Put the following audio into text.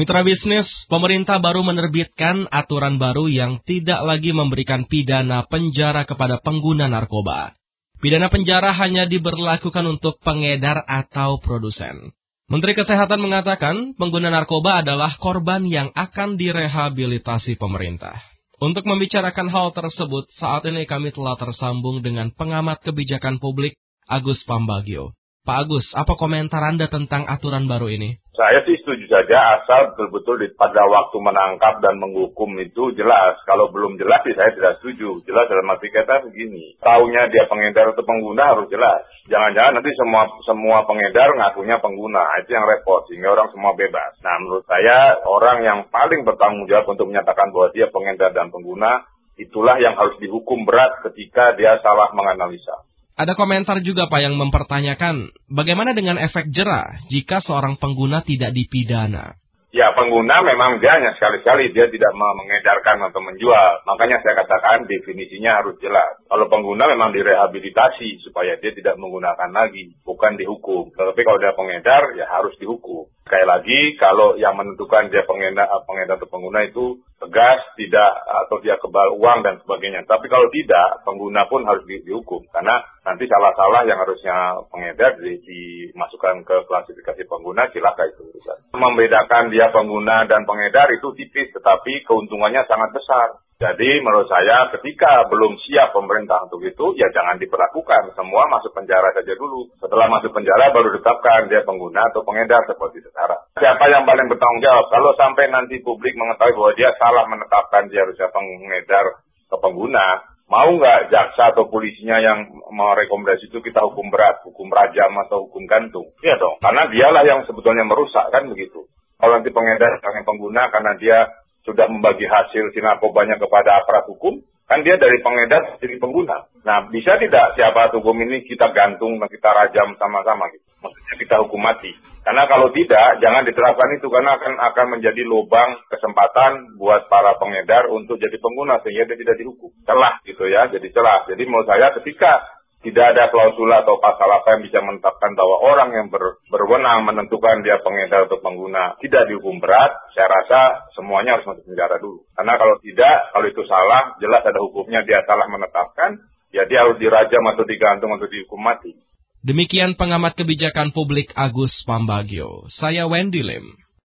Mitra bisnis, pemerintah baru menerbitkan aturan baru yang tidak lagi memberikan pidana penjara kepada pengguna narkoba. Pidana penjara hanya diberlakukan untuk pengedar atau produsen. Menteri Kesehatan mengatakan pengguna narkoba adalah korban yang akan direhabilitasi pemerintah. Untuk membicarakan hal tersebut, saat ini kami telah tersambung dengan pengamat kebijakan publik Agus Pambagio. Pak Agus, apa komentar Anda tentang aturan baru ini? Saya sih setuju saja asal betul-betul pada waktu menangkap dan menghukum itu jelas. Kalau belum jelas sih saya tidak setuju. Jelas dalam arti kata begini. Taunya dia pengedar atau pengguna harus jelas. Jangan-jangan nanti semua semua pengedar ngakunya pengguna. Itu yang repot sehingga orang semua bebas. Nah menurut saya orang yang paling bertanggung jawab untuk menyatakan bahwa dia pengedar dan pengguna itulah yang harus dihukum berat ketika dia salah menganalisa. Ada komentar juga Pak yang mempertanyakan, bagaimana dengan efek jerah jika seorang pengguna tidak dipidana? Ya pengguna memang dia hanya sekali-sekali dia tidak mengedarkan atau menjual. Makanya saya katakan definisinya harus jelas. Kalau pengguna memang direhabilitasi supaya dia tidak menggunakan lagi, bukan dihukum. Tapi kalau dia pengedar ya harus dihukum. Sekali lagi kalau yang menentukan dia pengedar, pengedar atau pengguna itu tegas, tidak atau dia kebal uang dan sebagainya. Tapi kalau tidak, pengguna pun harus di, dihukum karena nanti salah-salah yang harusnya pengedar di, dimasukkan ke klasifikasi pengguna silakan itu Membedakan dia pengguna dan pengedar itu tipis, tetapi keuntungannya sangat besar. Jadi menurut saya ketika belum siap pemerintah untuk itu, ya jangan diperlakukan. Semua masuk penjara saja dulu. Setelah masuk penjara baru ditetapkan dia pengguna atau pengedar seperti sekarang. Siapa yang paling bertanggung jawab? Kalau sampai nanti publik mengetahui bahwa dia salah menetapkan dia harusnya pengedar ke pengguna, mau nggak jaksa atau polisinya yang merekomendasi itu kita hukum berat, hukum rajam atau hukum gantung? Iya dong, karena dialah yang sebetulnya merusak kan begitu. Kalau nanti pengedar pengguna karena dia sudah membagi hasil narkobanya kepada aparat hukum, kan dia dari pengedar jadi pengguna. Nah, bisa tidak siapa hukum ini kita gantung dan kita rajam sama-sama gitu. Maksudnya kita hukum mati. Karena kalau tidak, jangan diterapkan itu karena akan akan menjadi lubang kesempatan buat para pengedar untuk jadi pengguna sehingga dia tidak dihukum. Celah gitu ya, jadi celah. Jadi menurut saya ketika tidak ada klausula atau pasal apa yang bisa menetapkan bahwa orang yang ber, berwenang menentukan dia pengedar atau pengguna tidak dihukum berat, saya rasa semuanya harus masuk penjara dulu. Karena kalau tidak, kalau itu salah, jelas ada hukumnya dia salah menetapkan, ya dia harus dirajam atau digantung atau dihukum mati. Demikian pengamat kebijakan publik Agus Pambagio. Saya Wendy Lim.